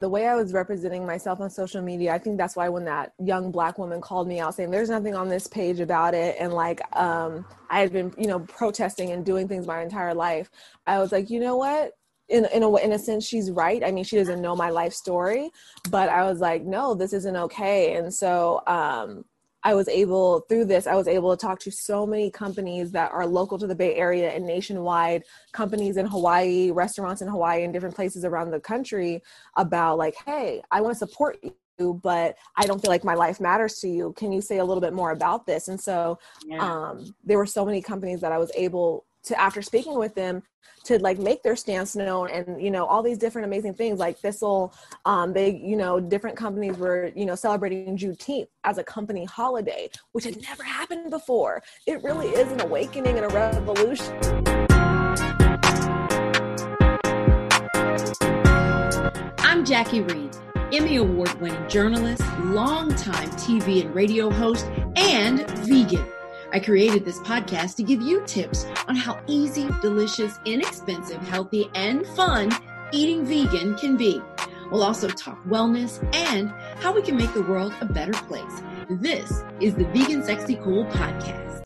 The way I was representing myself on social media, I think that's why when that young black woman called me out saying there's nothing on this page about it, and like um, I had been, you know, protesting and doing things my entire life, I was like, you know what? in in a in a sense she's right i mean she doesn't know my life story but i was like no this isn't okay and so um I was able through this I was able to talk to so many companies that are local to the Bay Area and nationwide companies in Hawaii, restaurants in Hawaii and different places around the country about like, hey, I want to support you, but I don't feel like my life matters to you. Can you say a little bit more about this? And so yeah. um, there were so many companies that I was able to after speaking with them to like make their stance known and you know all these different amazing things like thistle um they you know different companies were you know celebrating juneteenth as a company holiday which had never happened before. It really is an awakening and a revolution. I'm jackie reed emmy award winning journalist longtime tv and radio host and vegan I created this podcast to give you tips on how easy, delicious, inexpensive, healthy, and fun eating vegan can be. We'll also talk wellness and how we can make the world a better place. This is the Vegan Sexy Cool podcast.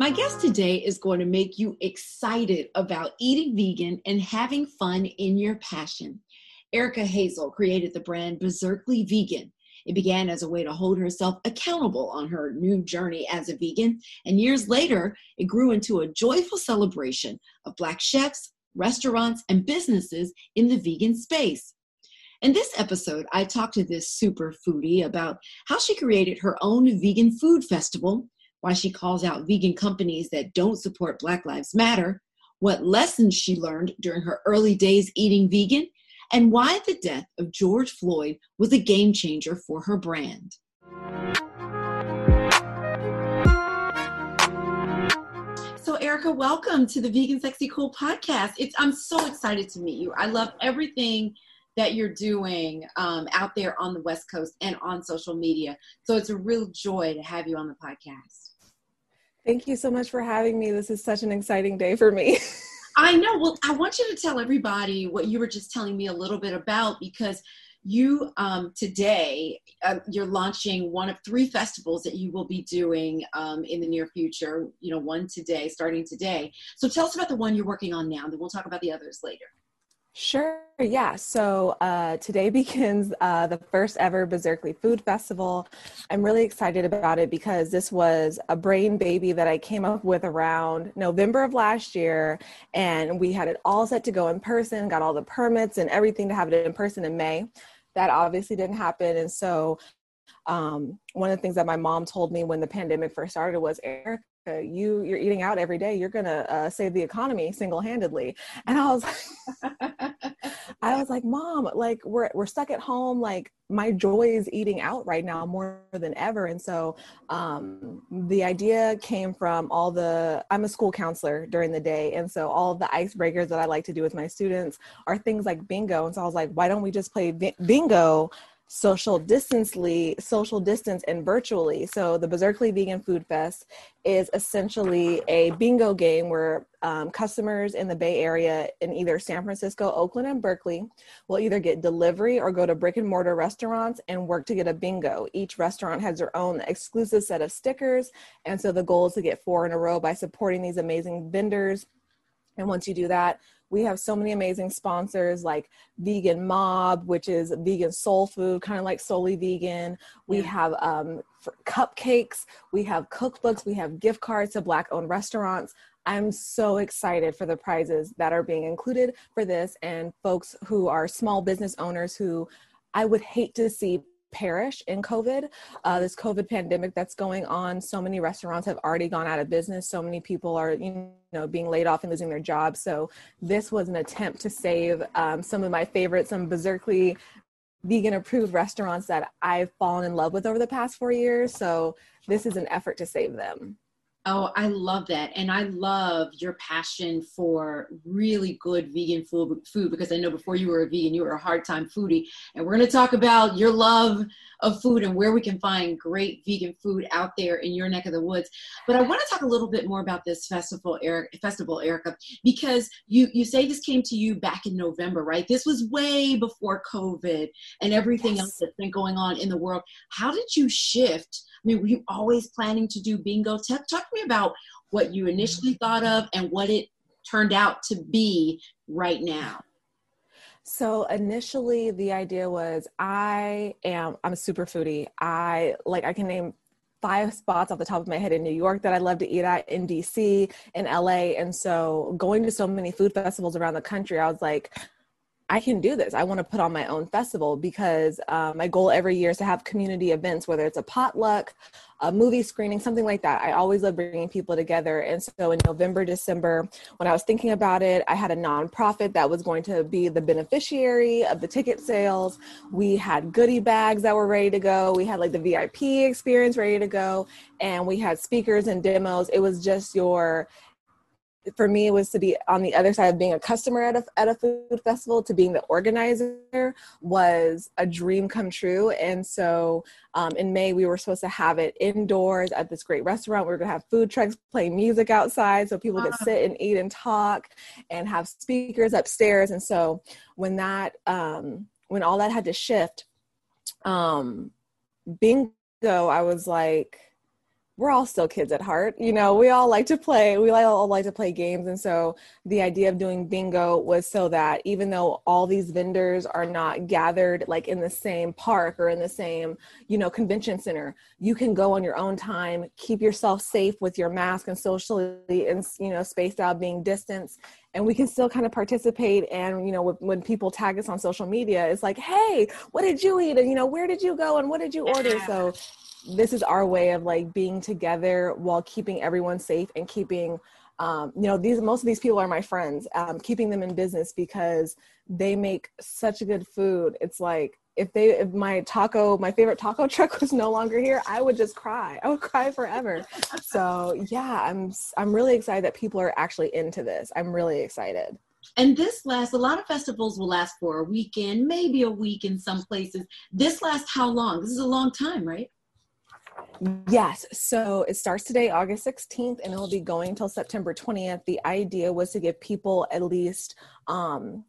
My guest today is going to make you excited about eating vegan and having fun in your passion. Erika Hazel created the brand Bizerkeley Vegan. It began as a way to hold herself accountable on her new journey as a vegan, and years later, it grew into a joyful celebration of Black chefs, restaurants, and businesses in the vegan space. In this episode, I talked to this super foodie about how she created her own vegan food festival, why she calls out vegan companies that don't support Black Lives Matter, what lessons she learned during her early days eating vegan, and why the death of George Floyd was a game changer for her brand. So, Erika, welcome to the Vegan Sexy Cool podcast. It's, I'm so excited to meet you. I love everything that you're doing um, out there on the West Coast and on social media. So, it's a real joy to have you on the podcast. Thank you so much for having me. This is such an exciting day for me. I know. Well, I want you to tell everybody what you were just telling me a little bit about because you um, today uh, you're launching one of three festivals that you will be doing um, in the near future. You know, one today, starting today. So tell us about the one you're working on now, and then we'll talk about the others later. Sure, yeah. So uh, today begins uh, the first ever Bizerkeley Food Festival. I'm really excited about it because this was a brain baby that I came up with around November of last year. And we had it all set to go in person, got all the permits and everything to have it in person in May. That obviously didn't happen. And so um, one of the things that my mom told me when the pandemic first started was, Eric, uh, you you're eating out every day you're gonna uh, save the economy single-handedly. And i was i was like mom like we're we're stuck at home like my joy is eating out right now more than ever. And so um, the idea came from all the i'm a school counselor during the day and so all the icebreakers that i like to do with my students are things like bingo. And so i was like why don't we just play bingo social distancely social distance and virtually. So the Bizerkeley vegan food fest is essentially a bingo game where um, customers in the bay area in either san francisco oakland and berkeley will either get delivery or go to brick and mortar restaurants and work to get a bingo. Each restaurant has their own exclusive set of stickers and so the goal is to get four in a row by supporting these amazing vendors. And once you do that we have so many amazing sponsors like Vegan Mob, which is vegan soul food, kind of like solely vegan. We yeah. have um, cupcakes, we have cookbooks, we have gift cards to Black owned restaurants. I'm so excited for the prizes that are being included for this and folks who are small business owners who I would hate to see perish in COVID. Uh, this COVID pandemic that's going on, so many restaurants have already gone out of business. So many people are, you know, being laid off and losing their jobs. So this was an attempt to save um, some of my favorites, some Bizerkeley vegan approved restaurants that I've fallen in love with over the past four years. So this is an effort to save them. Oh, I love that. And I love your passion for really good vegan food, food because I know before you were a vegan, you were a hard time foodie. And we're going to talk about your love of food and where we can find great vegan food out there in your neck of the woods. But I want to talk a little bit more about this festival, Eric, festival, Erika, because you, you say this came to you back in November, right? This was way before COVID and everything yes. else that's been going on in the world. How did you shift? I mean, were you always planning to do bingo? Talk, talk to me about what you initially thought of and what it turned out to be right now. So initially the idea was I am I'm a super foodie. I like I can name five spots off the top of my head in New York that I love to eat at in DC in LA and so going to so many food festivals around the country I was like I can do this. I want to put on my own festival because um, my goal every year is to have community events, whether it's a potluck, a movie screening, something like that. I always love bringing people together. And so in November, December, when I was thinking about it, I had a nonprofit that was going to be the beneficiary of the ticket sales. We had goodie bags that were ready to go. We had like the VIP experience ready to go. And we had speakers and demos. It was just your for me it was to be on the other side of being a customer at a, at a food festival to being the organizer was a dream come true. And so um, in may we were supposed to have it indoors at this great restaurant. We were going to have food trucks playing music outside so people could sit and eat and talk and have speakers upstairs. And so when that um, when all that had to shift um, bingo i was like we're all still kids at heart you know we all like to play we all like to play games and so the idea of doing bingo was so that even though all these vendors are not gathered like in the same park or in the same you know convention center you can go on your own time keep yourself safe with your mask and socially and you know spaced out being distanced and we can still kind of participate and you know when people tag us on social media it's like hey what did you eat? And you know where did you go? And what did you order? So this is our way of like being together while keeping everyone safe and keeping um, you know these most of these people are my friends um, keeping them in business because they make such good food. It's like if they if my taco my favorite taco truck was no longer here i would just cry. I would cry forever. So yeah i'm i'm really excited that people are actually into this. I'm really excited. And this lasts a lot of festivals will last for a weekend maybe a week in some places. This lasts how long? This is a long time right Yes. So it starts today, August 16th, and it'll be going until September 20th. The idea was to give people at least, um,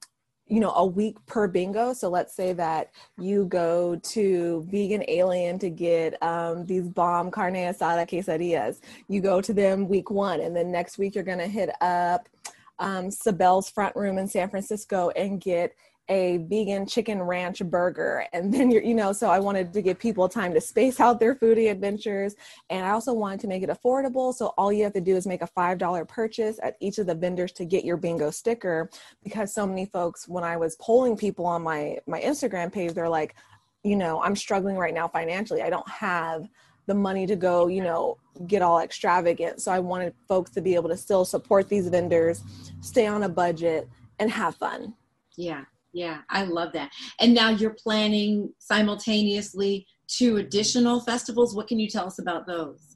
you know, a week per bingo. So let's say that you go to Vegan Alien to get um, these bomb carne asada quesadillas. You go to them week one, and then next week you're going to hit up um, Sabelle's front room in San Francisco and get a vegan chicken ranch burger. And then you're you know so i wanted to give people time to space out their foodie adventures. And i also wanted to make it affordable. So all you have to do is make a five dollar purchase at each of the vendors to get your bingo sticker. Because so many folks when i was polling people on my my instagram page they're like you know i'm struggling right now financially. I don't have the money to go you know get all extravagant. So i wanted folks to be able to still support these vendors stay on a budget and have fun. Yeah yeah, I love that. And now you're planning simultaneously two additional festivals. What can you tell us about those?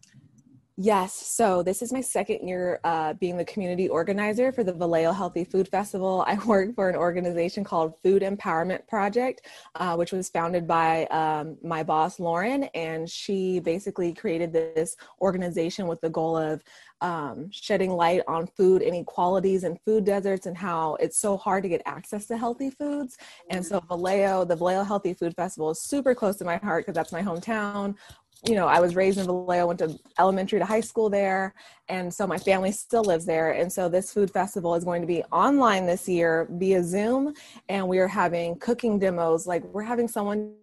Yes, so this is my second year uh, being the community organizer for the Vallejo Healthy Food Festival. I work for an organization called Food Empowerment Project, uh, which was founded by um, my boss, Lauren, and she basically created this organization with the goal of um, shedding light on food inequalities and food deserts and how it's so hard to get access to healthy foods. And so Vallejo, the Vallejo Healthy Food Festival is super close to my heart because that's my hometown you know, I was raised in Vallejo, went to elementary to high school there, and so my family still lives there. And so this food festival is going to be online this year via Zoom, and we are having cooking demos. Like we're having someone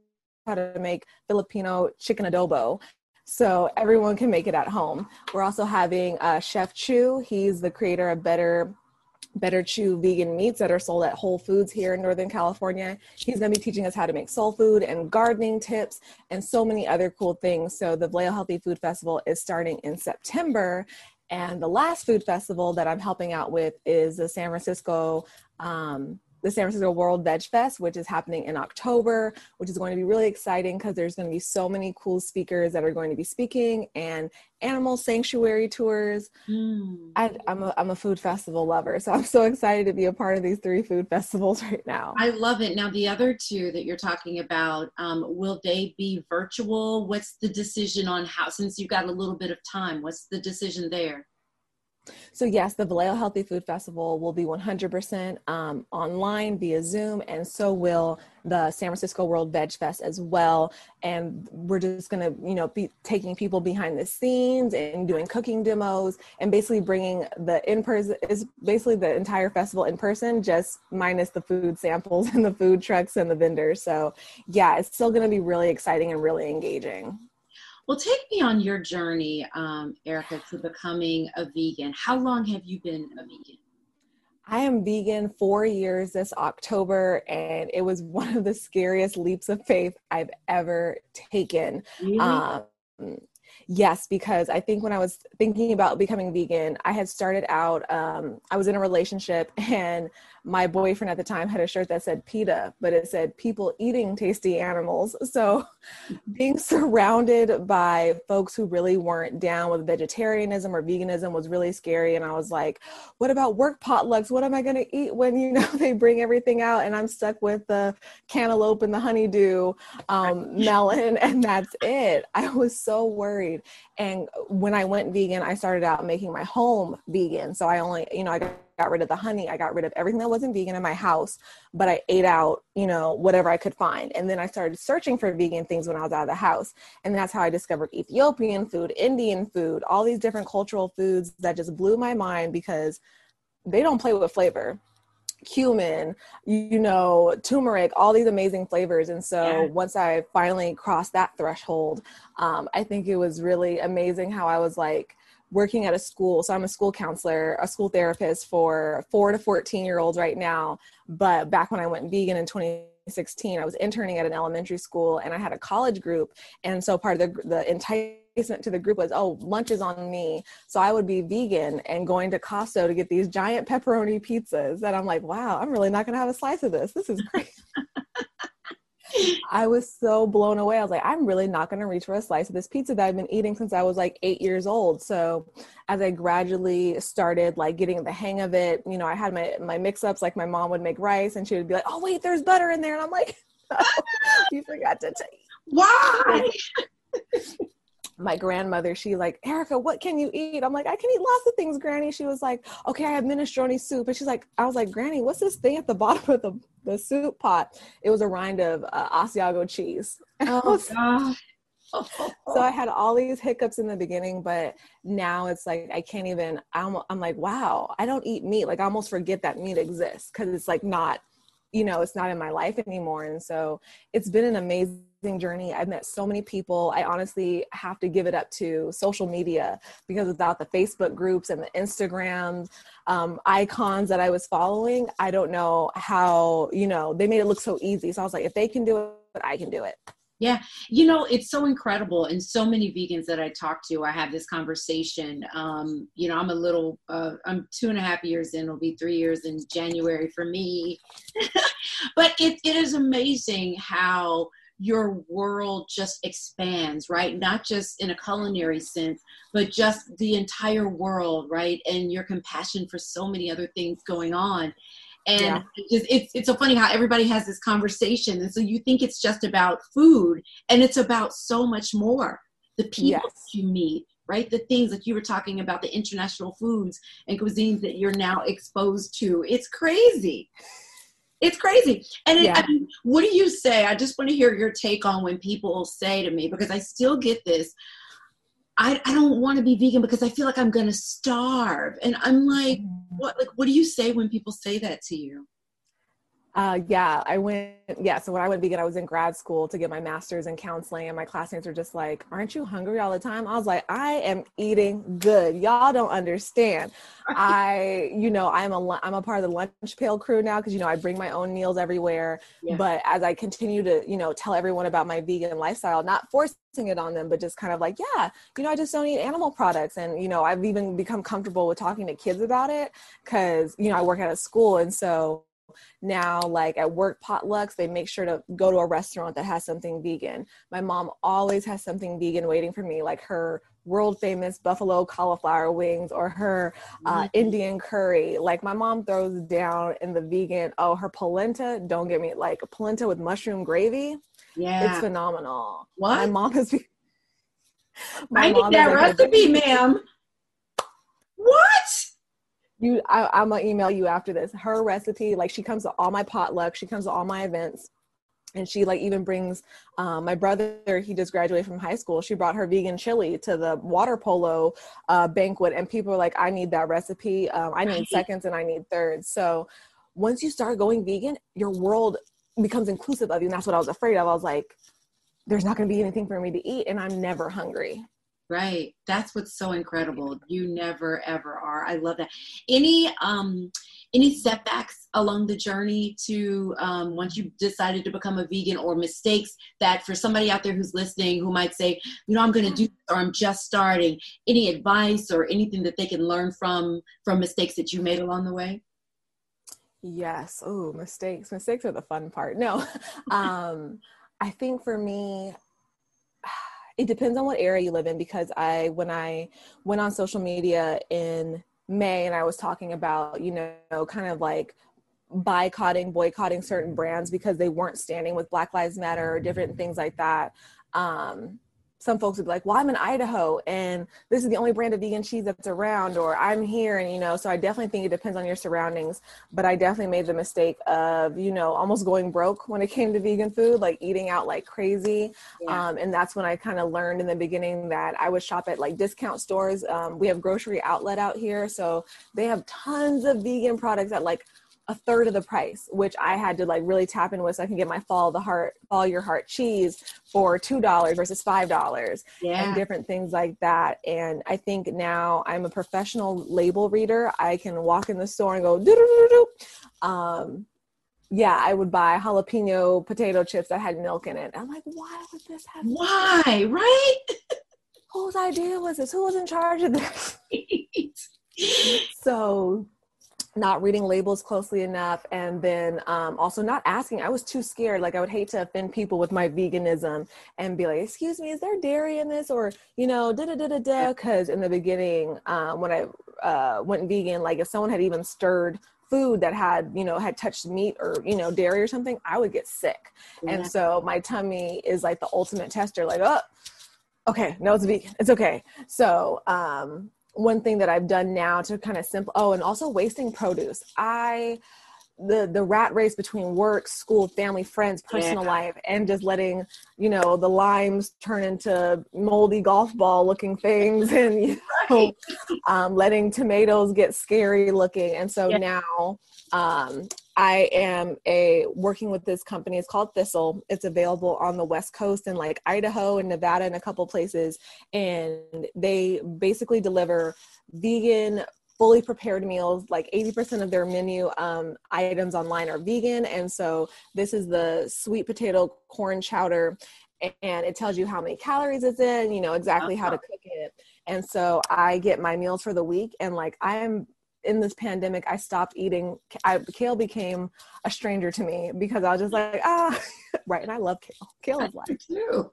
how to make Filipino chicken adobo. So everyone can make it at home. We're also having uh, Chef Chu. He's the creator of Better Better Chew vegan meats that are sold at Whole Foods here in Northern California. He's going to be teaching us how to make soul food and gardening tips and so many other cool things. So, the Vallejo Healthy Food Festival is starting in September. And the last food festival that I'm helping out with is the San Francisco um, the San Francisco World Veg Fest, which is happening in October, which is going to be really exciting because there's going to be so many cool speakers that are going to be speaking and animal sanctuary tours. Mm. I, am a, I'm a food festival lover, so I'm so excited to be a part of these three food festivals right now. I love it. Now, the other two that you're talking about, um, will they be virtual? What's the decision on how, since you've got a little bit of time, what's the decision there? So yes, the Vallejo Healthy Food Festival will be 100% um, online via Zoom, and so will the San Francisco World Veg Fest as well. And we're just going to, you know, be taking people behind the scenes and doing cooking demos, and basically bringing the in person is basically the entire festival in person, just minus the food samples and the food trucks and the vendors. So yeah, it's still going to be really exciting and really engaging. Well, take me on your journey, um, Erika, to becoming a vegan. How long have you been a vegan? I am vegan four years this October, and it was one of the scariest leaps of faith I've ever taken. Really? Um, yes, because I think when I was thinking about becoming vegan, I had started out, um, I was in a relationship, and my boyfriend at the time had a shirt that said PETA, but it said people eating tasty animals. So being surrounded by folks who really weren't down with vegetarianism or veganism was really scary. And I was like, what about work potlucks? What am I going to eat when, you know, they bring everything out and I'm stuck with the cantaloupe and the honeydew um, melon and that's it. I was so worried. And when I went vegan, I started out making my home vegan. So I only, you know, I got got rid of the honey. I got rid of everything that wasn't vegan in my house, but I ate out, you know, whatever I could find. And then I started searching for vegan things when I was out of the house. And that's how I discovered Ethiopian food, Indian food, all these different cultural foods that just blew my mind because they don't play with flavor cumin, you know, turmeric, all these amazing flavors. And so yeah. once I finally crossed that threshold, um, I think it was really amazing how I was like, working at a school. So I'm a school counselor, a school therapist for four to 14 year olds right now. But back when I went vegan in 2016, I was interning at an elementary school and I had a college group. And so part of the, the enticement to the group was, oh, lunch is on me. So I would be vegan and going to Costco to get these giant pepperoni pizzas. And I'm like, wow, I'm really not going to have a slice of this. This is great. I was so blown away. I was like, I'm really not going to reach for a slice of this pizza that I've been eating since I was like eight years old. So as I gradually started like getting the hang of it, you know, I had my, my mix ups, like my mom would make rice and she would be like, oh, wait, there's butter in there. And I'm like, no, you forgot to take. Why? my grandmother, she like, Erika, what can you eat? I'm like, I can eat lots of things, Granny. She was like, okay, I have minestrone soup. And she's like, I was like, Granny, what's this thing at the bottom of the, the soup pot? It was a rind of uh, Asiago cheese. Oh, God. so I had all these hiccups in the beginning, but now it's like I can't even. I'm, I'm like, wow, I don't eat meat. Like I almost forget that meat exists because it's like not, you know, it's not in my life anymore. And so it's been an amazing journey. I've met so many people. I honestly have to give it up to social media because without the Facebook groups and the Instagram um, icons that I was following, I don't know how, you know, they made it look so easy. So I was like, if they can do it, I can do it. Yeah, you know, it's so incredible. And so many vegans that I talk to, I have this conversation. Um, you know, I'm a little, uh, I'm two and a half years in, it'll be three years in January for me. but it, it is amazing how your world just expands, right? Not just in a culinary sense, but just the entire world, right? And your compassion for so many other things going on. And yeah. it's, it's, it's so funny how everybody has this conversation. And so you think it's just about food, and it's about so much more. The people yes. you meet, right? The things that you were talking about, the international foods and cuisines that you're now exposed to. It's crazy. It's crazy. And it, yeah. I mean, what do you say? I just want to hear your take on when people say to me, because I still get this. I, I don't want to be vegan because I feel like I'm going to starve. And I'm like, mm-hmm. what, like, what do you say when people say that to you? Uh, yeah, I went. Yeah, so when I went vegan, I was in grad school to get my master's in counseling, and my classmates were just like, "Aren't you hungry all the time?" I was like, "I am eating good. Y'all don't understand. I, you know, I'm a I'm a part of the lunch pail crew now because you know I bring my own meals everywhere. Yeah. But as I continue to, you know, tell everyone about my vegan lifestyle, not forcing it on them, but just kind of like, yeah, you know, I just don't eat animal products, and you know, I've even become comfortable with talking to kids about it because you know I work at a school, and so now like at work potlucks they make sure to go to a restaurant that has something vegan my mom always has something vegan waiting for me like her world famous buffalo cauliflower wings or her uh, mm-hmm. indian curry like my mom throws down in the vegan oh her polenta don't get me like polenta with mushroom gravy yeah it's phenomenal what my mom is my I need that recipe, ma'am. What? You I, i'm gonna email you after this. Her recipe like she comes to all my potlucks she comes to all my events and she like even brings um, my brother he just graduated from high school. She brought her vegan chili to the water polo uh, banquet and people are like i need that recipe. Um, i need seconds and i need thirds. So once you start going vegan your world becomes inclusive of you and that's what i was afraid of. I was like there's not going to be anything for me to eat and i'm never hungry Right. That's what's so incredible. You never ever are. I love that. Any um any setbacks along the journey to um, once you decided to become a vegan or mistakes that for somebody out there who's listening who might say you know i'm going to do or i'm just starting any advice or anything that they can learn from from mistakes that you made along the way yes oh mistakes mistakes are the fun part no um i think for me it depends on what area you live in because I when I went on social media in May and I was talking about, you know, kind of like boycotting, boycotting certain brands because they weren't standing with Black Lives Matter or different things like that. Um, some folks would be like, well, I'm in Idaho and this is the only brand of vegan cheese that's around, or I'm here. And, you know, so I definitely think it depends on your surroundings. But I definitely made the mistake of, you know, almost going broke when it came to vegan food, like eating out like crazy. Yeah. Um, and that's when I kind of learned in the beginning that I would shop at like discount stores. Um, we have grocery outlet out here. So they have tons of vegan products at like a third of the price, which I had to like really tap in with so I can get my follow the heart, follow your heart cheese for two dollars versus five dollars, yeah. and different things like that. And I think now I'm a professional label reader. I can walk in the store and go do do do Um, yeah, I would buy jalapeno potato chips that had milk in it. I'm like, why would this have? Why, right? Whose idea was this? Who was in charge of this? so not reading labels closely enough and then um, also not asking i was too scared like i would hate to offend people with my veganism and be like excuse me is there dairy in this? or you know da da da da da because in the beginning um, when i uh, went vegan like if someone had even stirred food that had you know had touched meat or you know dairy or something i would get sick. Yeah. and so my tummy is like the ultimate tester like oh okay no it's vegan it's okay. So um one thing that I've done now to kind of simple oh and also wasting produce. I the the rat race between work, school, family, friends, personal yeah. life, and just letting you know the limes turn into moldy golf ball looking things, and you know, um, letting tomatoes get scary looking. And so yeah. now um, I am a working with this company. It's called Thistle. It's available on the West Coast in like Idaho and Nevada and a couple places, and they basically deliver vegan fully prepared meals like 80% of their menu um, items online are vegan and so this is the sweet potato corn chowder and it tells you how many calories it's in you know exactly how to uh-huh. cook it and so i get my meals for the week and like i am in this pandemic i stopped eating I, kale became a stranger to me because i was just like ah right and i love kale kale is life too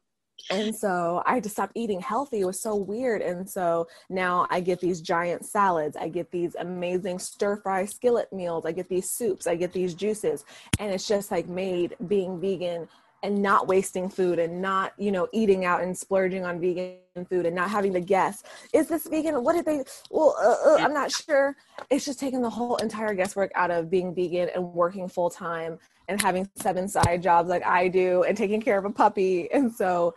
and so I just stopped eating healthy. It was so weird. And so now I get these giant salads. I get these amazing stir fry skillet meals. I get these soups. I get these juices. And it's just like made being vegan and not wasting food and not, you know, eating out and splurging on vegan food and not having to guess, is this vegan? What did they, well, uh, uh, I'm not sure. It's just taking the whole entire guesswork out of being vegan and working full time and having seven side jobs like I do and taking care of a puppy. And so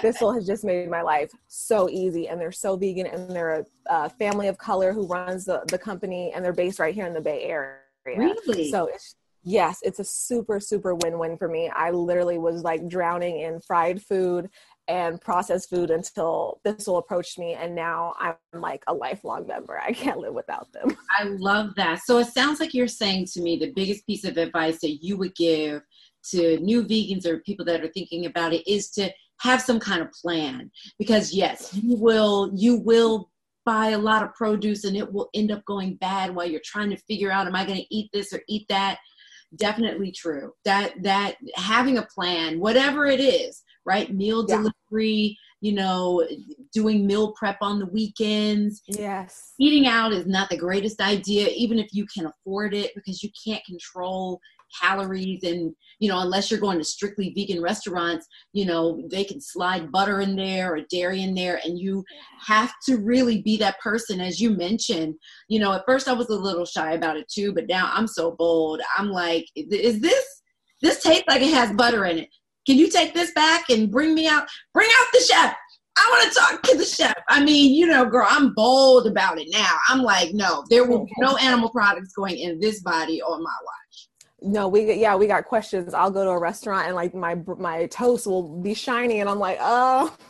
Thistle has just made my life so easy. And they're so vegan and they're a, a family of color who runs the, the company and they're based right here in the Bay Area. Really? So it's Yes, it's a super, super win win for me. I literally was like drowning in fried food and processed food until Thistle approached me, and now I'm like a lifelong member. I can't live without them. I love that. So it sounds like you're saying to me the biggest piece of advice that you would give to new vegans or people that are thinking about it is to have some kind of plan because yes you will you will buy a lot of produce and it will end up going bad while you're trying to figure out am i going to eat this or eat that definitely true. That that having a plan whatever it is right? Meal yeah. delivery you know doing meal prep on the weekends. Yes. Eating out is not the greatest idea even if you can afford it because you can't control calories and you know unless you're going to strictly vegan restaurants you know they can slide butter in there or dairy in there. And you have to really be that person as you mentioned. You know at first i was a little shy about it too but now i'm so bold. I'm like is this this tastes like it has butter in it? Can you take this back and bring me out bring out the chef. I want to talk to the chef. I mean, you know, girl, I'm bold about it now. I'm like, no, there will be no animal products going in this body on my watch no we yeah we got questions. I'll go to a restaurant and like my my toast will be shiny and i'm like oh.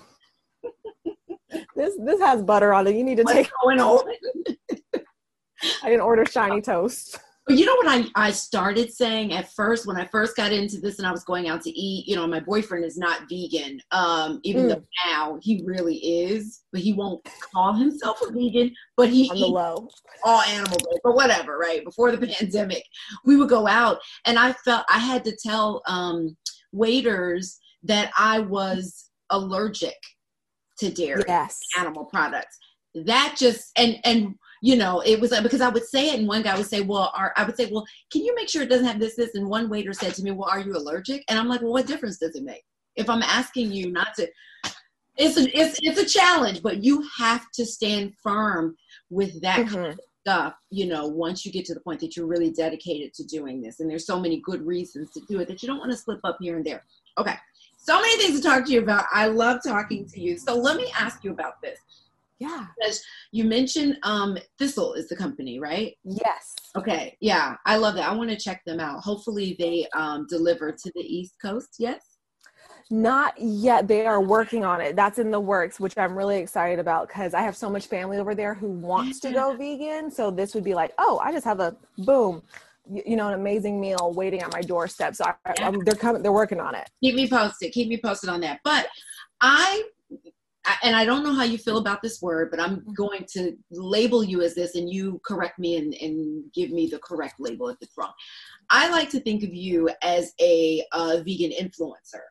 This this has butter on it. You need to What's take going on i didn't order shiny toast you know what I, I started saying at first when I first got into this and I was going out to eat, you know, my boyfriend is not vegan, um, even mm. though now he really is, but he won't call himself a vegan, but he On the low. all animal based, but whatever, right? Before the pandemic, we would go out and I felt I had to tell um, waiters that I was allergic to dairy yes. animal products. That just and and you know, it was because I would say it, and one guy would say, "Well, are, I would say, well, can you make sure it doesn't have this, this?" And one waiter said to me, "Well, are you allergic?" And I'm like, "Well, what difference does it make if I'm asking you not to?" It's a it's it's a challenge, but you have to stand firm with that mm-hmm. kind of stuff. You know, once you get to the point that you're really dedicated to doing this, and there's so many good reasons to do it that you don't want to slip up here and there. Okay, so many things to talk to you about. I love talking to you. So let me ask you about this yeah. Because you mentioned um, Thistle is the company, right? Yes. Okay. Yeah, I love that. I want to check them out. Hopefully, they um, deliver to the East Coast. Yes. Not yet. They are working on it. That's in the works, which I'm really excited about because I have so much family over there who wants to go vegan. So this would be like, oh, I just have a boom, you, know, an amazing meal waiting at my doorstep. So I, they're coming. They're working on it. Keep me posted. Keep me posted on that. But I and I don't know how you feel about this word, but I'm mm-hmm. going to label you as this and you correct me and, and give me the correct label if it's wrong. I like to think of you as a uh, vegan influencer.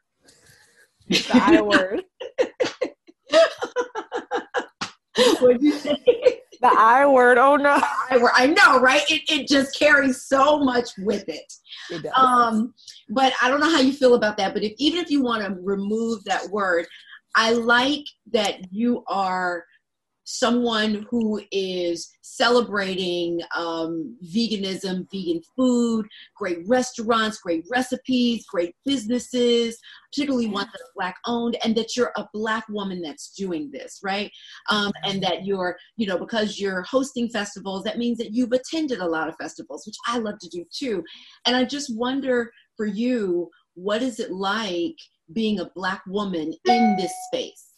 The I word. What'd you say? The I word. Oh no. I, word. I know, right? It, it just carries so much with it. it does. Um, but I don't know how you feel about that. But if even if you want to remove that word, I like that you are someone who is celebrating um, veganism, vegan food, great restaurants, great recipes, great businesses, particularly ones that are black owned, and that you're a black woman that's doing this, right? Um, and that you're, you know, because you're hosting festivals, that means that you've attended a lot of festivals, which I love to do too. And I just wonder for you, what is it like being a black woman in this space?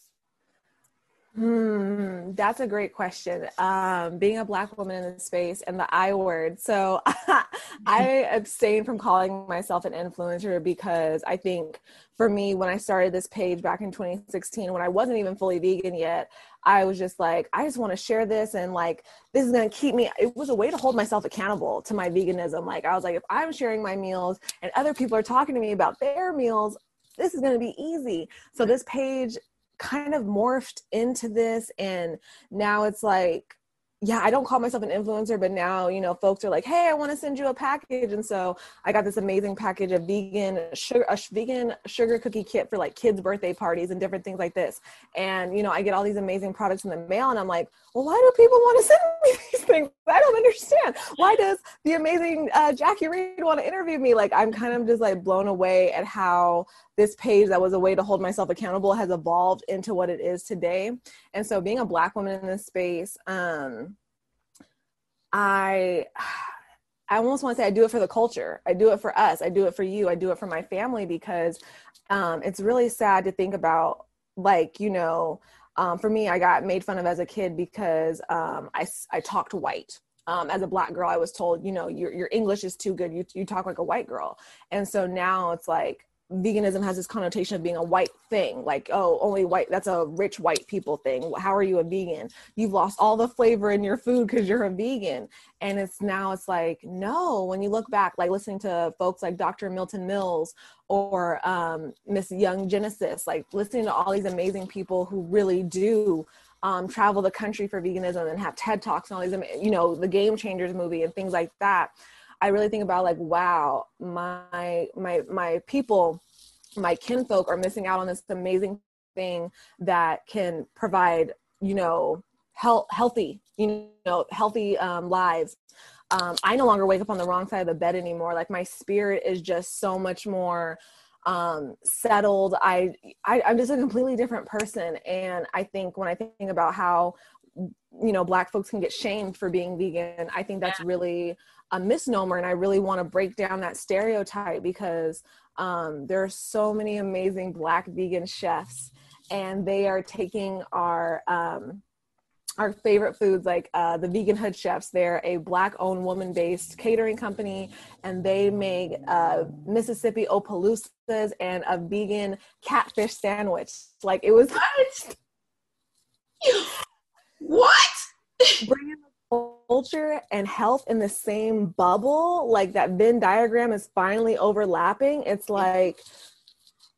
Hmm, that's a great question. Um, being a black woman in the space and the I word. So I abstain from calling myself an influencer because I think for me, when I started this page back in 2016, when I wasn't even fully vegan yet, I was just like, I just want to share this and like, this is going to keep me. It was a way to hold myself accountable to my veganism. Like, I was like, if I'm sharing my meals and other people are talking to me about their meals, this is going to be easy. So this page kind of morphed into this and now it's like yeah, I don't call myself an influencer, but now, you know, folks are like, hey, I want to send you a package. And so I got this amazing package of vegan sugar, a vegan sugar cookie kit for like kids' birthday parties and different things like this. And, you know, I get all these amazing products in the mail and I'm like, well, why do people want to send me these things? I don't understand. Why does the amazing uh, Jackie Reed want to interview me? Like, I'm kind of just like blown away at how this page that was a way to hold myself accountable has evolved into what it is today. And so being a black woman in this space, um, I I almost want to say I do it for the culture. I do it for us. I do it for you. I do it for my family because um, it's really sad to think about, like, you know, um, for me, I got made fun of as a kid because um, I, I talked white. Um, as a black girl, I was told, you know, your, your English is too good. You, you talk like a white girl. And so now it's like, veganism has this connotation of being a white thing like oh only white that's a rich white people thing. How are you a vegan? You've lost all the flavor in your food because you're a vegan. And it's now it's like no when you look back like listening to folks like dr milton mills or um, miss young genesis like listening to all these amazing people who really do um, travel the country for veganism and have ted talks and all these you know the game changers movie and things like that I really think about like, wow, my my my people, my kinfolk are missing out on this amazing thing that can provide, you know, health, healthy, you know, healthy um, lives. Um, I no longer wake up on the wrong side of the bed anymore. Like my spirit is just so much more um, settled. I, I I'm just a completely different person, and I think when I think about how you know black folks can get shamed for being vegan i think that's really a misnomer and i really want to break down that stereotype because um, there are so many amazing black vegan chefs and they are taking our um, our favorite foods like uh, the vegan hood chefs they're a black owned woman based catering company and they make uh, mississippi opelousas and a vegan catfish sandwich. Like it was what bringing culture and health in the same bubble, like that Venn diagram is finally overlapping. It's like,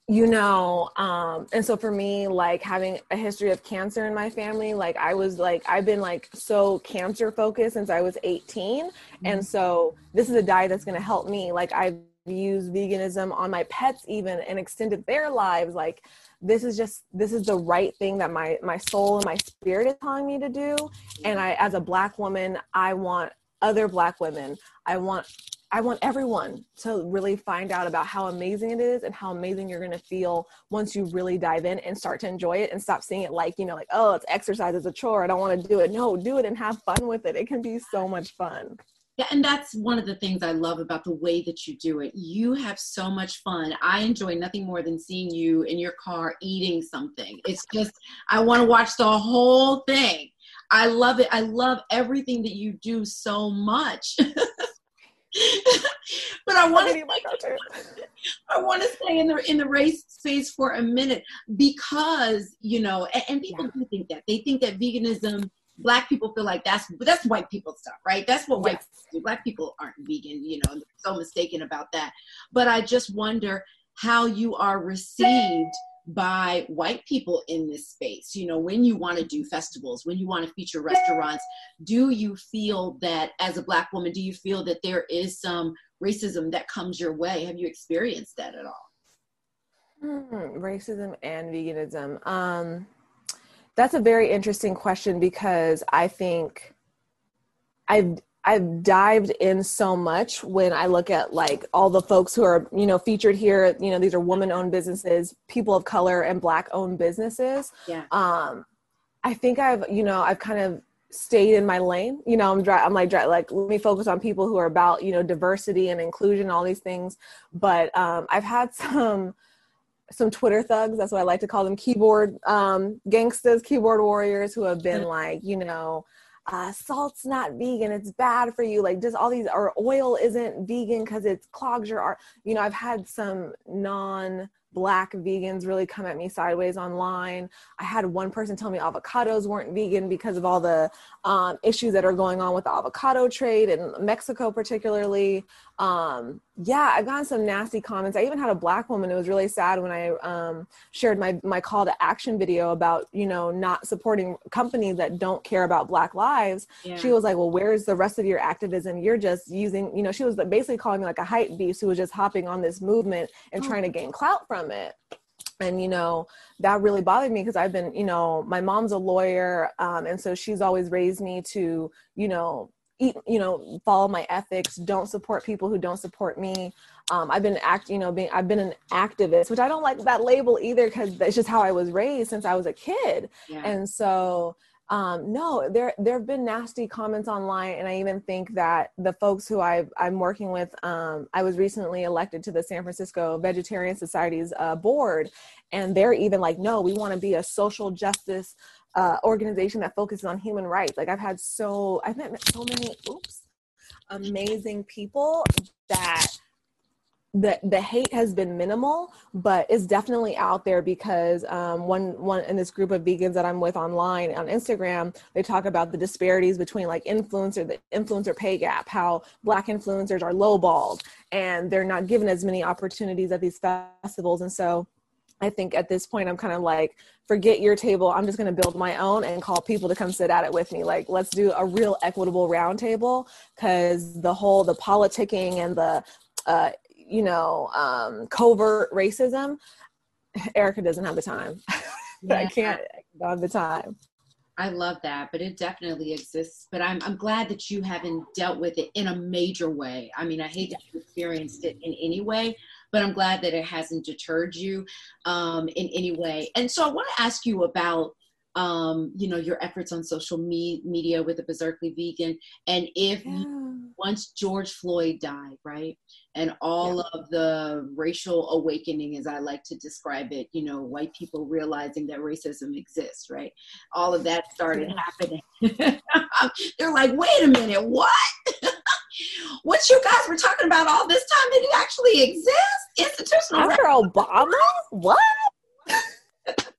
you know, um, and so for me, like having a history of cancer in my family, like I was like, I've been like so cancer focused since I was 18. Mm-hmm. And so this is a diet that's going to help me. Like I've used veganism on my pets even and extended their lives. Like, this is just this is the right thing that my my soul and my spirit is telling me to do. And i as a black woman i want other black women. I want i want everyone to really find out about how amazing it is and how amazing you're going to feel once you really dive in and start to enjoy it and stop seeing it like you know like oh it's exercise it's a chore. I don't want to do it. No do it and have fun with it. It can be so much fun yeah, and that's one of the things I love about the way that you do it. You have so much fun. I enjoy nothing more than seeing you in your car eating something. It's just, I want to watch the whole thing. I love it. I love everything that you do so much. but I want to I want to stay in the in the race space for a minute because you know, and, and people yeah. do think that they think that veganism black people feel like that's that's white people stuff, right? That's what white do. Black people aren't vegan, you know, so mistaken about that. But I just wonder how you are received by white people in this space you know when you want to do festivals when you want to feature restaurants do you feel that as a black woman do you feel that there is some racism that comes your way have you experienced that at all hmm, racism and veganism um that's a very interesting question because I think I've I've dived in so much when I look at like all the folks who are, you know, featured here, you know, these are woman owned businesses, people of color and black owned businesses. Yeah. Um I think I've, you know, I've kind of stayed in my lane. You know, I'm dry, I'm like dry, like let me focus on people who are about, you know, diversity and inclusion, all these things. But um I've had some some Twitter thugs. That's what I like to call them keyboard um, gangsters, keyboard warriors who have been like, you know, uh, salt's not vegan. It's bad for you. Like just all these, or oil isn't vegan because it clogs your art. You know, I've had some non black vegans really come at me sideways online. I had one person tell me avocados weren't vegan because of all the um, issues that are going on with the avocado trade in Mexico, particularly. Um, yeah, I've gotten some nasty comments. I even had a black woman. It was really sad when I um, shared my my call to action video about you know not supporting companies that don't care about Black lives. Yeah. She was like, "Well, where's the rest of your activism? You're just using you know." She was basically calling me like a hype beast who was just hopping on this movement and oh. trying to gain clout from it. And you know that really bothered me because i've been you know my mom's a lawyer um, and so she's always raised me to you know eat you know follow my ethics don't support people who don't support me. Um, i've been act you know being i've been an activist which i don't like that label either because that's just how i was raised since i was a kid. Yeah. and so um, no, there there have been nasty comments online, and I even think that the folks who i I'm working with, um, I was recently elected to the San Francisco Vegetarian Society's uh, board, and they're even like, no, we want to be a social justice uh, organization that focuses on human rights. Like I've had so I've met so many oops amazing people that the the hate has been minimal, but it's definitely out there because um, one one in this group of vegans that I'm with online on Instagram, they talk about the disparities between like influencer the influencer pay gap, how black influencers are lowballed and they're not given as many opportunities at these festivals, and so I think at this point I'm kind of like, forget your table. I'm just going to build my own and call people to come sit at it with me. Like, let's do a real equitable roundtable because the whole the politicking and the uh, you know um, covert racism. Erika doesn't have the time. Yeah. I can't have the time. I love that, but it definitely exists. But I'm I'm glad that you haven't dealt with it in a major way. I mean, I hate that you experienced it in any way, but I'm glad that it hasn't deterred you um, in any way. And so I want to ask you about um, you know your efforts on social me- media with the Bizerkeley Vegan, and if yeah. once George Floyd died, right, and all yeah. of the racial awakening, as I like to describe it, you know, white people realizing that racism exists, right, all of that started happening. They're like, wait a minute, what? what you guys were talking about all this time did it actually exist? Institutional after Obama? What?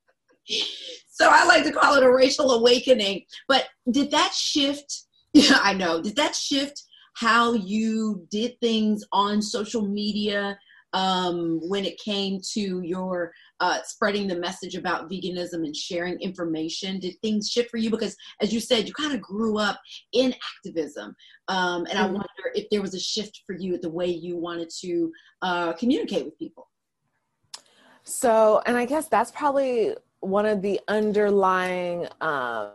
so I like to call it a racial awakening. But did that shift? Yeah, I know. Did that shift how you did things on social media um, when it came to your uh, spreading the message about veganism and sharing information? Did things shift for you? Because, as you said, you kind of grew up in activism. Um, and mm-hmm. I wonder if there was a shift for you at the way you wanted to uh, communicate with people. So, and I guess that's probably one of the underlying um,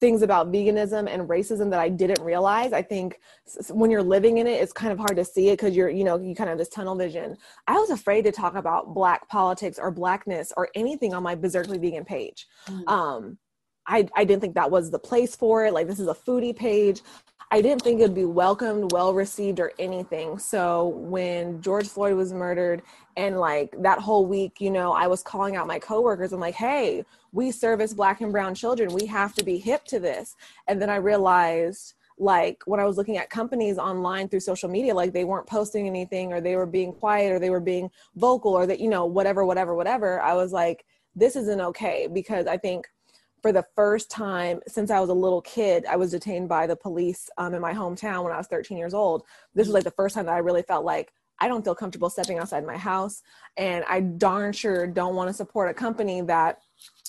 things about veganism and racism that I didn't realize. I think when you're living in it, it's kind of hard to see it because you're, you know, you kind of have this tunnel vision. I was afraid to talk about black politics or blackness or anything on my Bizerkeley Vegan page. Mm. Um, I, I didn't think that was the place for it. Like, this is a foodie page. I didn't think it'd be welcomed, well received, or anything. So when George Floyd was murdered, and like that whole week, you know, I was calling out my coworkers. I'm like, hey, we service black and brown children. We have to be hip to this. And then I realized, like when I was looking at companies online through social media, like they weren't posting anything, or they were being quiet, or they were being vocal, or that you know, whatever, whatever, whatever. I was like, this isn't okay because I think for the first time since I was a little kid, I was detained by the police um, in my hometown when I was 13 years old. This was like the first time that I really felt like I don't feel comfortable stepping outside my house. And I darn sure don't want to support a company that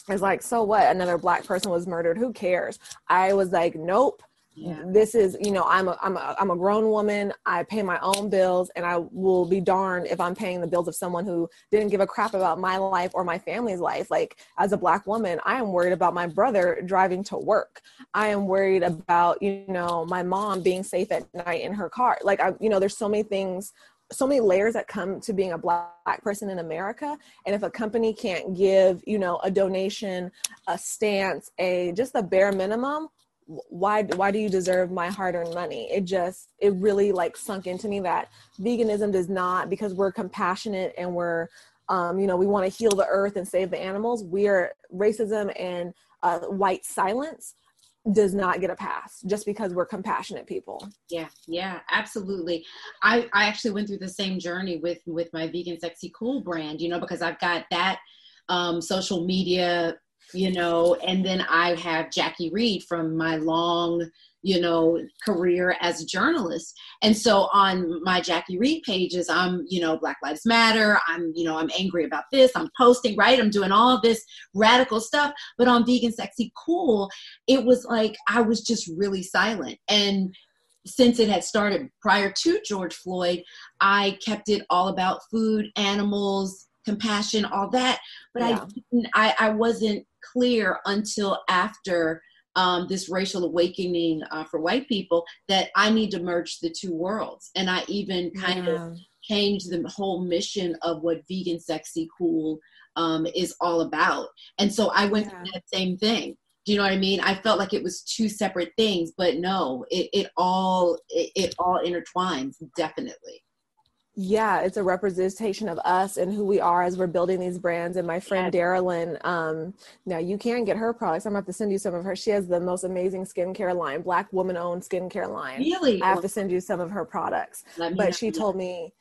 is like, so what? Another black person was murdered. Who cares? I was like, nope yeah. this is you know i'm a, I'm a i'm a grown woman. I pay my own bills and i will be darned if i'm paying the bills of someone who didn't give a crap about my life or my family's life. Like as a black woman i am worried about my brother driving to work. I am worried about you know my mom being safe at night in her car. Like i you know there's so many things so many layers that come to being a black person in america. And if a company can't give you know a donation a stance a just the bare minimum why why do you deserve my hard-earned money? It just it really like sunk into me that veganism does not because we're compassionate and we're um, you know we want to heal the earth and save the animals. We are racism and uh, white silence does not get a pass just because we're compassionate people. Yeah yeah absolutely. I i actually went through the same journey with with my vegan sexy cool brand you know because i've got that um, social media you know, and then I have Jackie Reed from my long, you know, career as a journalist. And so on my Jackie Reed pages, I'm, you know, Black Lives Matter. I'm, you know, I'm angry about this. I'm posting, right? I'm doing all this radical stuff. But on Vegan Sexy Cool, it was like I was just really silent. And since it had started prior to George Floyd, I kept it all about food, animals, compassion, all that. But yeah. I, I, I wasn't clear until after um, this racial awakening uh, for white people that I need to merge the two worlds. And I even kind yeah. of changed the whole mission of what vegan, sexy, cool um, is all about. And so I went yeah. through that same thing. Do you know what I mean? I felt like it was two separate things, but no, it, it all it, it all intertwines definitely yeah it's a representation of us and who we are as we're building these brands. And my friend yes. Darylyn, um now you can get her products. I'm gonna have to send you some of her. She has the most amazing skincare line black woman owned skincare line. Really? I have to send you some of her products. But she told me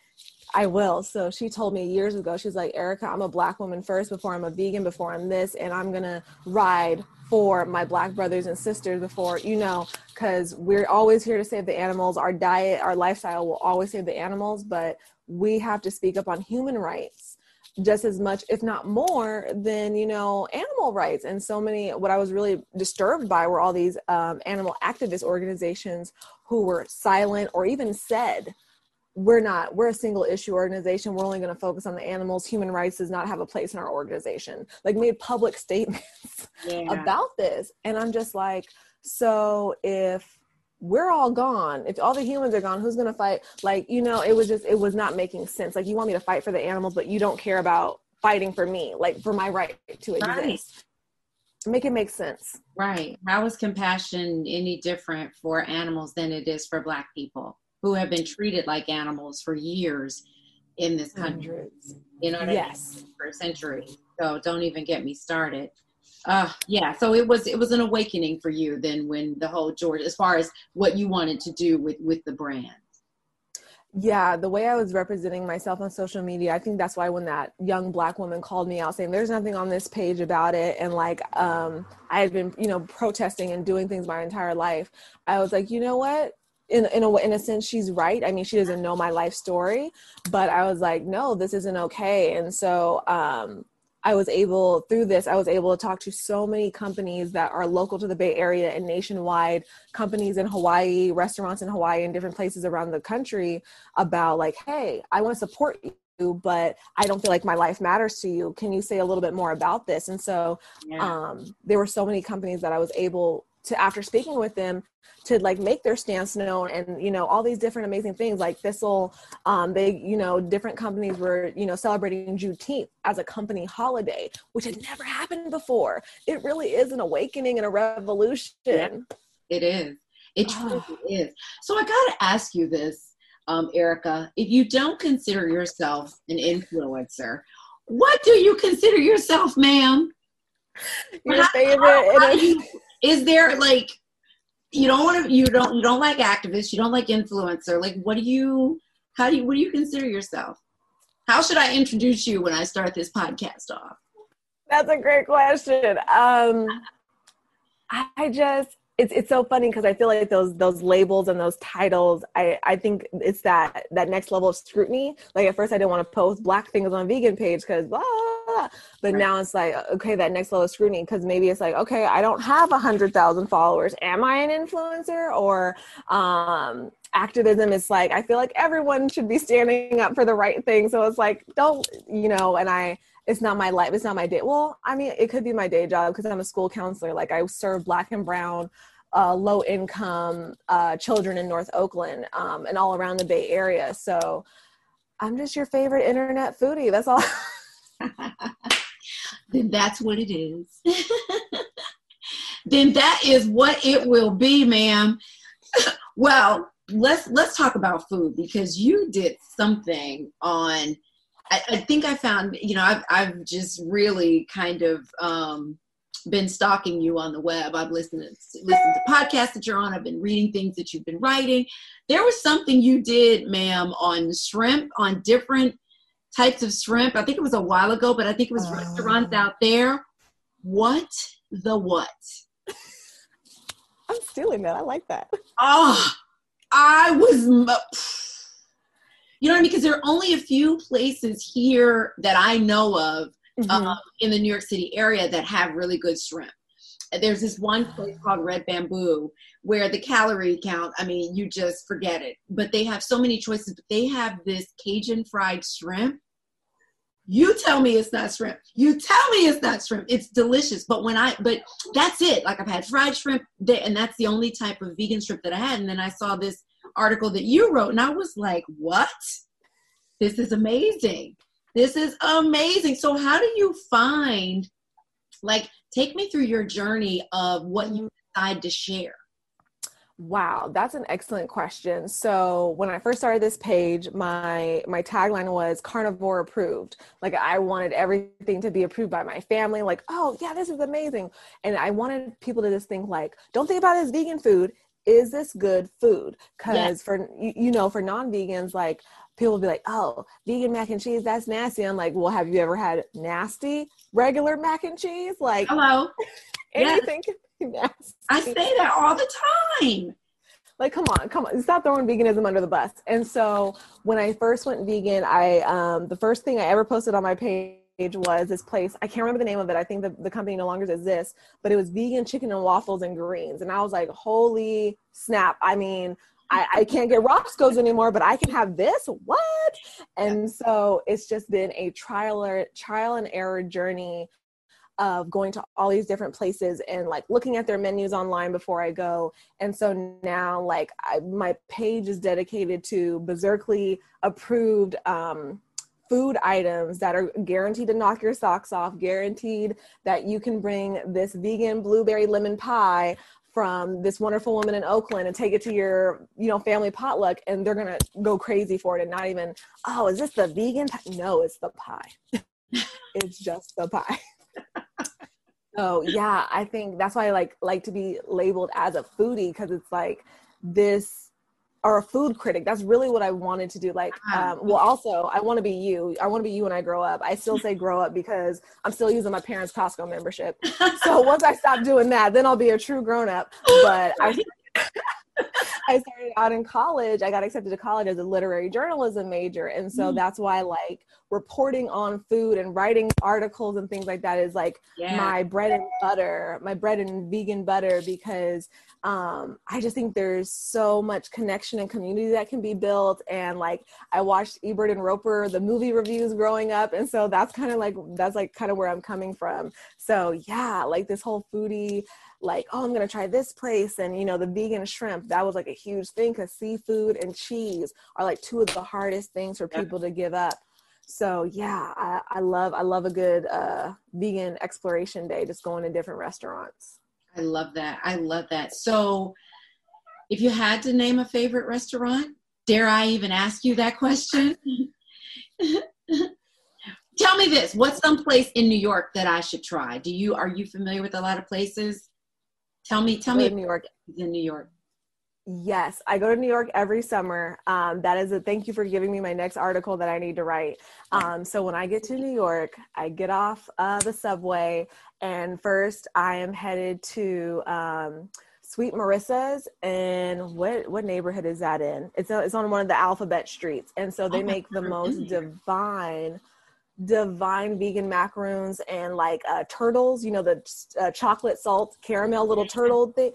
I will. So she told me years ago, she's like, Erika, I'm a black woman first before I'm a vegan, before I'm this, and I'm going to ride for my black brothers and sisters before, you know, because we're always here to save the animals. Our diet, our lifestyle will always save the animals, but we have to speak up on human rights just as much if not more than you know animal rights and so many what i was really disturbed by were all these um, animal activist organizations who were silent or even said we're not we're a single issue organization. We're only going to focus on the animals. Human rights does not have a place in our organization. Like made public statements yeah. about this and i'm just like so if we're all gone if all the humans are gone who's going to fight? Like you know it was just it was not making sense. Like you want me to fight for the animals but you don't care about fighting for me like for my right to exist. Right. make it make sense. Right. How is compassion any different for animals than it is for black people who have been treated like animals for years in this country. Hundreds. You know what yes. I mean? For a century. So don't even get me started. Uh yeah, so it was it was an awakening for you then when the whole George as far as what you wanted to do with with the brand. Yeah, the way I was representing myself on social media, I think that's why when that young black woman called me out saying there's nothing on this page about it and like um I had been, you know, protesting and doing things my entire life. I was like, "You know what? In in a in a sense she's right i mean she doesn't know my life story but i was like no this isn't okay and so um I was able through this I was able to talk to so many companies that are local to the Bay Area and nationwide companies in Hawaii, restaurants in Hawaii and different places around the country about like, hey, I want to support you, but I don't feel like my life matters to you. Can you say a little bit more about this? And so yeah. um, there were so many companies that I was able to after speaking with them to like make their stance known and you know all these different amazing things like thistle um they you know different companies were you know celebrating juneteenth as a company holiday which had never happened before. It really is an awakening and a revolution. Yeah, it is. It truly is. So i gotta ask you this um erika if you don't consider yourself an influencer what do you consider yourself ma'am? Your favorite how, how you, is there like you don't want to you don't you don't like activists you don't like influencer like what do you how do you what do you consider yourself? How should i introduce you when i start this podcast off? That's a great question. Um i just it's it's so funny because I feel like those those labels and those titles, I I think it's that that next level of scrutiny. Like at first, I didn't want to post black things on vegan page because blah, but right. now it's like okay, that next level of scrutiny because maybe it's like okay, I don't have a hundred thousand followers. Am I an influencer or um activism is like I feel like everyone should be standing up for the right thing. So it's like don't you know, and I it's not my life it's not my day. Well i mean it could be my day job because i'm a school counselor. Like i serve black and brown uh, low income uh, children in north oakland um, and all around the bay area. So i'm just your favorite internet foodie that's all. Then that's what it is. Then that is what it will be ma'am. Well let's let's talk about food because you did something on I, I, think I found, you know, I've, I've just really kind of um, been stalking you on the web. I've listened to, listened to podcasts that you're on. I've been reading things that you've been writing. There was something you did, ma'am, on shrimp, on different types of shrimp. I think it was a while ago, but I think it was restaurants out there. What the what? I'm stealing that. I like that. Oh, I was you know what I mean? Because there are only a few places here that I know of mm-hmm. um, in the New York City area that have really good shrimp. There's this one place called Red Bamboo where the calorie count, I mean, you just forget it. But they have so many choices. But they have this Cajun fried shrimp. You tell me it's not shrimp. You tell me it's not shrimp. It's delicious. But when I, but that's it. Like I've had fried shrimp, and that's the only type of vegan shrimp that I had. And then I saw this article that you wrote, and I was like, what? This is amazing. This is amazing. So, how do you find like Take me through your journey of what you decide to share. Wow, that's an excellent question. So when I first started this page, my my tagline was carnivore approved. Like I wanted everything to be approved by my family. Like, oh yeah, this is amazing. And I wanted people to just think like, don't think about it as vegan food. Is this good food? Because yes. for you, know, for non-vegans, like people will be like, oh, vegan mac and cheese, that's nasty. I'm like, well, have you ever had nasty regular mac and cheese? Like, hello, anything yes. nasty. I say that all the time. Like, come on, come on, stop throwing veganism under the bus. And so when I first went vegan, I um, the first thing I ever posted on my page was this place. I can't remember the name of it. I think the, the company no longer exists, but it was vegan chicken and waffles and greens. And I was like, holy snap. I mean, I, I can't get Roscoe's anymore, but I can have this. What? And so it's just been a trial or trial and error journey of going to all these different places and like looking at their menus online before I go. And so now, like, I, my page is dedicated to Bizerkeley approved um, food items that are guaranteed to knock your socks off, guaranteed that you can bring this vegan blueberry lemon pie from this wonderful woman in Oakland and take it to your, you know, family potluck and they're going to go crazy for it and not even, oh, is this the vegan pie? No, it's the pie. it's just the pie. so yeah, I think that's why I like like to be labeled as a foodie because it's like this or a food critic. That's really what I wanted to do. Like, uh-huh. um, well, also I want to be you. I want to be you when I grow up. I still say grow up because I'm still using my parents' Costco membership. So once I stop doing that, then I'll be a true grown up. But I. I started out in college. I got accepted to college as a literary journalism major. And so mm. that's why like reporting on food and writing articles and things like that is like yeah. my bread and butter, my bread and vegan butter because um, I just think there's so much connection and community that can be built. And like I watched Ebert and Roeper, the movie reviews growing up, and so that's kind of like that's like kind of where I'm coming from. So yeah, like this whole foodie, like oh I'm gonna try this place, and you know the vegan shrimp that was like a huge thing because seafood and cheese are like two of the hardest things for people to give up. So yeah, I, I love I love a good uh, vegan exploration day, just going to different restaurants. I love that. I love that. So, if you had to name a favorite restaurant, dare I even ask you that question? Tell me this: What's some place in New York that I should try? Do you are you familiar with a lot of places? Tell me. Tell me. New York. In New York. Yes, I go to New York every summer. Um, that is a thank you for giving me my next article that I need to write. Um, so when I get to New York, I get off uh, the subway, and first I am headed to um, Sweet Marissa's. And what what neighborhood is that in? It's a, it's on one of the alphabet streets, and so they oh make the most divine divine vegan macaroons and like uh, turtles you know the uh, chocolate salt caramel little turtle thing.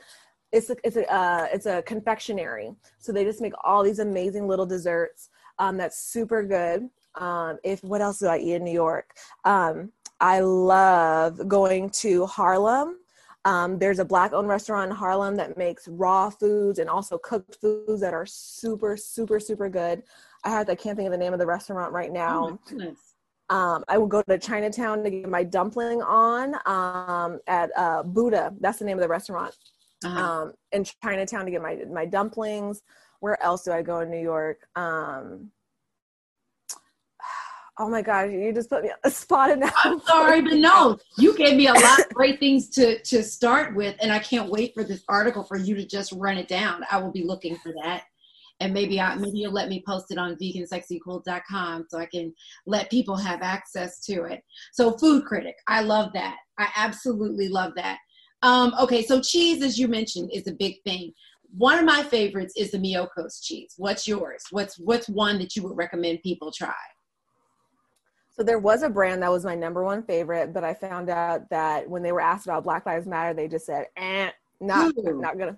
It's a, it's a uh, it's a confectionery. So they just make all these amazing little desserts um, that's super good. Um, if what else do i eat in new york? Um, i love going to harlem. Um, there's a black owned restaurant in harlem that makes raw foods and also cooked foods that are super super super good. I have i can't think of the name of the restaurant right now. oh um, I will go to Chinatown to get my dumpling on um, at uh, Buddha. That's the name of the restaurant uh-huh. um, in Chinatown to get my my dumplings. Where else do I go in New York? Um, oh my gosh, you just put me on the spot. And I'm sorry, but no, you gave me a lot of great things to to start with, and I can't wait for this article for you to just run it down. I will be looking for that. And maybe I, maybe you'll let me post it on vegansexycool.com so I can let people have access to it. So food critic, I love that. I absolutely love that. Um, okay, so cheese, as you mentioned, is a big thing. One of my favorites is the Miyoko's cheese. What's yours? What's what's one that you would recommend people try? So there was a brand that was my number one favorite, but I found out that when they were asked about Black Lives Matter, they just said, "Eh, not Ooh. not gonna."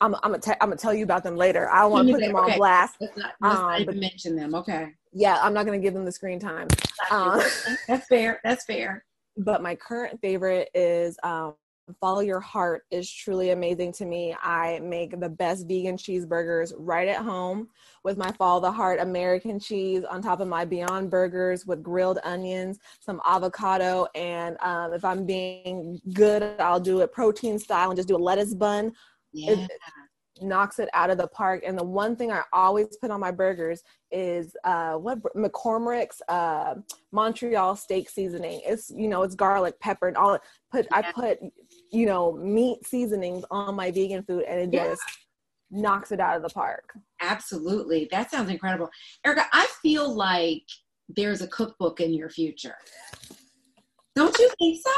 I'm, I'm gonna te- I'm gonna tell you about them later. I don't want to put them okay. on blast. Let's not, let's um, not even mention them. Okay. Yeah, I'm not gonna give them the screen time. Um, that's fair. That's fair. But my current favorite is um, Follow Your Heart is truly amazing to me. I make the best vegan cheeseburgers right at home with my Follow the Heart American cheese on top of my Beyond Burgers with grilled onions, some avocado, and um, if I'm being good, I'll do it protein style and just do a lettuce bun. Yeah. It, knocks it out of the park. And the one thing I always put on my burgers is uh, what McCormick's uh, Montreal steak seasoning. It's you know it's garlic, pepper, and all. Put yeah. I put you know meat seasonings on my vegan food, and it yeah. just knocks it out of the park. Absolutely, that sounds incredible, Erika. I feel like there's a cookbook in your future. Don't you think so?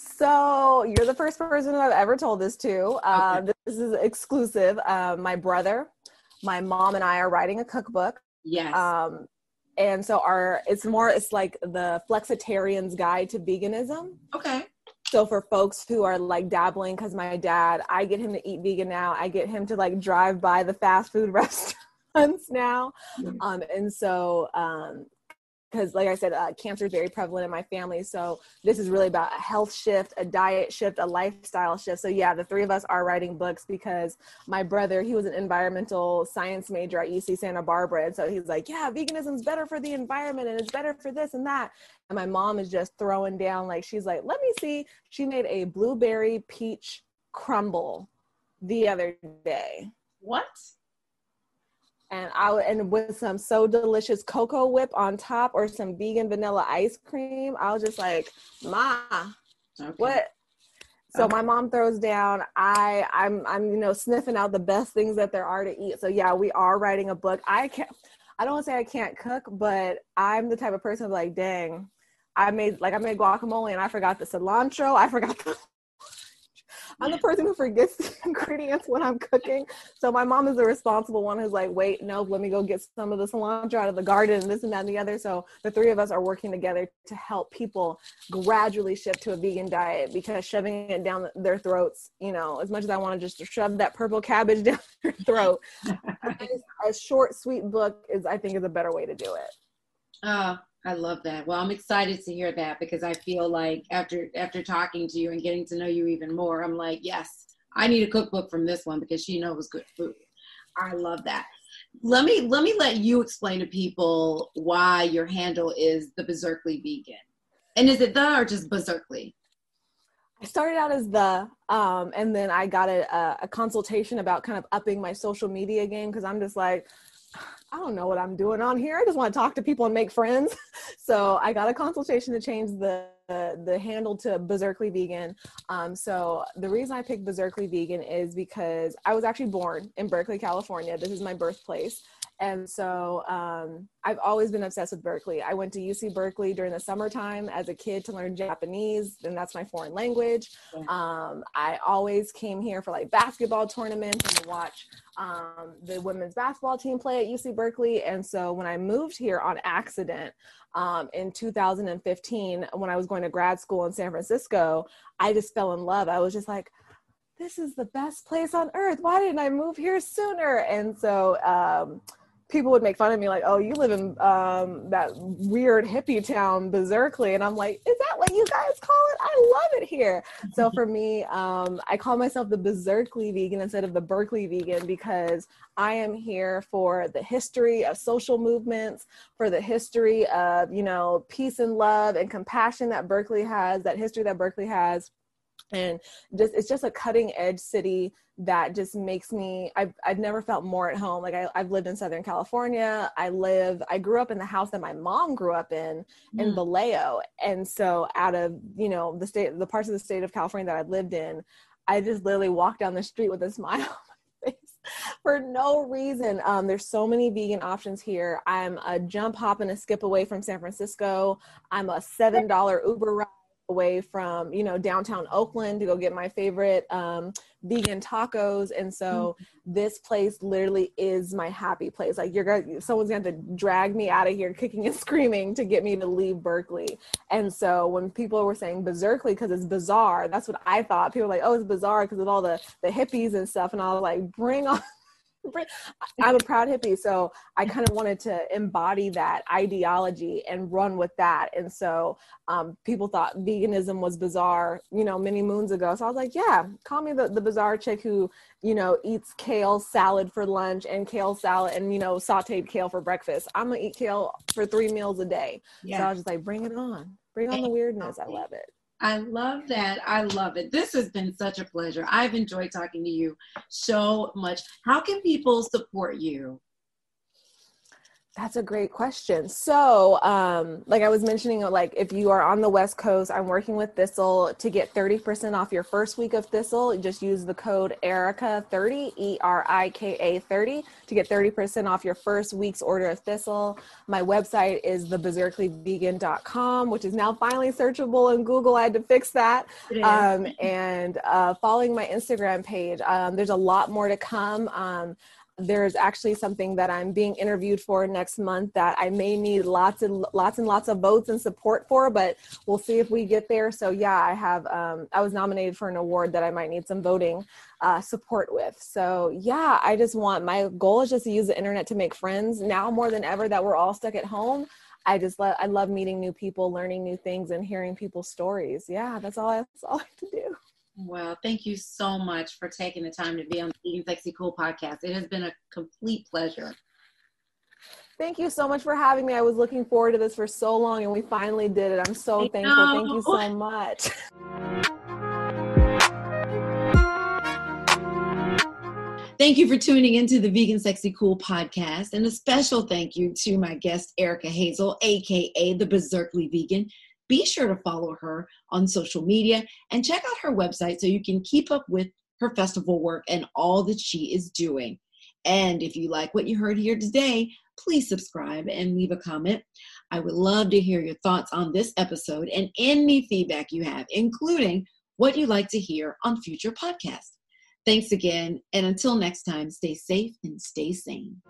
So you're the first person I've ever told this to. Uh, okay. This is exclusive. Uh, my brother, my mom, and I are writing a cookbook. Yes. Um, and so our it's more it's like the flexitarian's guide to veganism. Okay. So for folks who are like dabbling, because my dad, I get him to eat vegan now. I get him to like drive by the fast food restaurants now. Um, and so um, because like i said uh, cancer is very prevalent in my family so this is really about a health shift a diet shift a lifestyle shift. So yeah the three of us are writing books because my brother he was an environmental science major at uc santa barbara and so he's like yeah veganism is better for the environment and it's better for this and that. And my mom is just throwing down like she's like let me see. She made a blueberry peach crumble the other day. What and I and with some so delicious CocoWhip on top or some vegan vanilla ice cream. I was just like, Ma, okay. what? So okay. my mom throws down. I I'm I'm you know sniffing out the best things that there are to eat. So yeah, we are writing a book. I can't. I don't want to say I can't cook, but I'm the type of person like, dang, I made like I made guacamole and I forgot the cilantro. I forgot the I'm the person who forgets the ingredients when I'm cooking. So my mom is the responsible one who's like, wait, no, let me go get some of the cilantro out of the garden and this and that and the other. So the three of us are working together to help people gradually shift to a vegan diet because shoving it down their throats, you know, as much as I want to just shove that purple cabbage down their throat, a short, sweet book is, I think, is a better way to do it. Uh, I love that. Well, I'm excited to hear that because I feel like after after talking to you and getting to know you even more, I'm like, yes, I need a cookbook from this one because she knows good food. I love that. Let me let me let you explain to people why your handle is the Bizerkeley Vegan. And is it the or just Bizerkeley? I started out as the, um, and then I got a, a consultation about kind of upping my social media game because I'm just like, I don't know what I'm doing on here. I just want to talk to people and make friends. so I got a consultation to change the the, the handle to Bizerkeley Vegan. Um, so the reason I picked Bizerkeley Vegan is because I was actually born in Berkeley, California. This is my birthplace. And so um, I've always been obsessed with Berkeley. I went to UC Berkeley during the summertime as a kid to learn Japanese, and that's my foreign language. Um, I always came here for like basketball tournaments and to watch um, the women's basketball team play at UC Berkeley. And so when I moved here on accident um, in 2015, when I was going to grad school in San Francisco, I just fell in love. I was just like, this is the best place on earth. Why didn't I move here sooner? And so, um, people would make fun of me like, "Oh, you live in um, that weird hippie town, Bizerkeley," and I'm like, "Is that what you guys call it? I love it here." so for me, um, I call myself the Bizerkeley vegan instead of the Berkeley vegan because I am here for the history of social movements, for the history of you know peace and love and compassion that Berkeley has, that history that Berkeley has and just it's just a cutting edge city that just makes me I've, I've never felt more at home. Like I, i've lived in southern california. I live i grew up in the house that my mom grew up in mm. in vallejo. And so out of you know the state the parts of the state of california that i lived in i just literally walk down the street with a smile on my face for no reason. Um, there's so many vegan options here. I'm a jump hop and a skip away from san francisco. I'm a seven dollar uber ride away from you know downtown oakland to go get my favorite um, vegan tacos. And so mm-hmm. this place literally is my happy place. Like you're gonna someone's gonna have to drag me out of here kicking and screaming to get me to leave berkeley. And so when people were saying bizerkeley because it's bizarre that's what i thought. People were like oh it's bizarre because of all the the hippies and stuff. And i was like bring on I'm a proud hippie, so I kind of wanted to embody that ideology and run with that. And so um, people thought veganism was bizarre, you know, many moons ago. So I was like, yeah, call me the, the bizarre chick who, you know, eats kale salad for lunch and kale salad and, you know, sauteed kale for breakfast. I'm going to eat kale for three meals a day. Yeah. So I was just like, bring it on. Bring on the weirdness. I love it. I love that. I love it. This has been such a pleasure. I've enjoyed talking to you so much. How can people support you? That's a great question. So, um, like I was mentioning, like if you are on the West Coast, I'm working with Thistle to get 30% off your first week of Thistle. Just use the code Erika30, E R I K A 30, to get 30% off your first week's order of Thistle. My website is thebizerkeleyvegan.com, which is now finally searchable in Google. I had to fix that. Um, and uh, following my Instagram page, um, there's a lot more to come. There's actually something that I'm being interviewed for next month that I may need lots and lots and lots of votes and support for, but we'll see if we get there. So yeah, I have um, I was nominated for an award that I might need some voting uh, support with. So yeah, I just want my goal is just to use the internet to make friends now more than ever that we're all stuck at home. I just love I love meeting new people, learning new things, and hearing people's stories. Yeah, that's all I, that's all I have to do. Well, thank you so much for taking the time to be on the Eating Sexy Cool podcast. It has been a complete pleasure. Thank you so much for having me. I was looking forward to this for so long and we finally did it. I'm so I thankful. Know. Thank you so much. Thank you for tuning into the Vegan Sexy Cool podcast. And a special thank you to my guest, Erika Hazel, aka the Bizerkeley Vegan be sure to follow her on social media and check out her website so you can keep up with her festival work and all that she is doing. And if you like what you heard here today, please subscribe and leave a comment. I would love to hear your thoughts on this episode and any feedback you have, including what you'd like to hear on future podcasts. Thanks again, and until next time, stay safe and stay sane.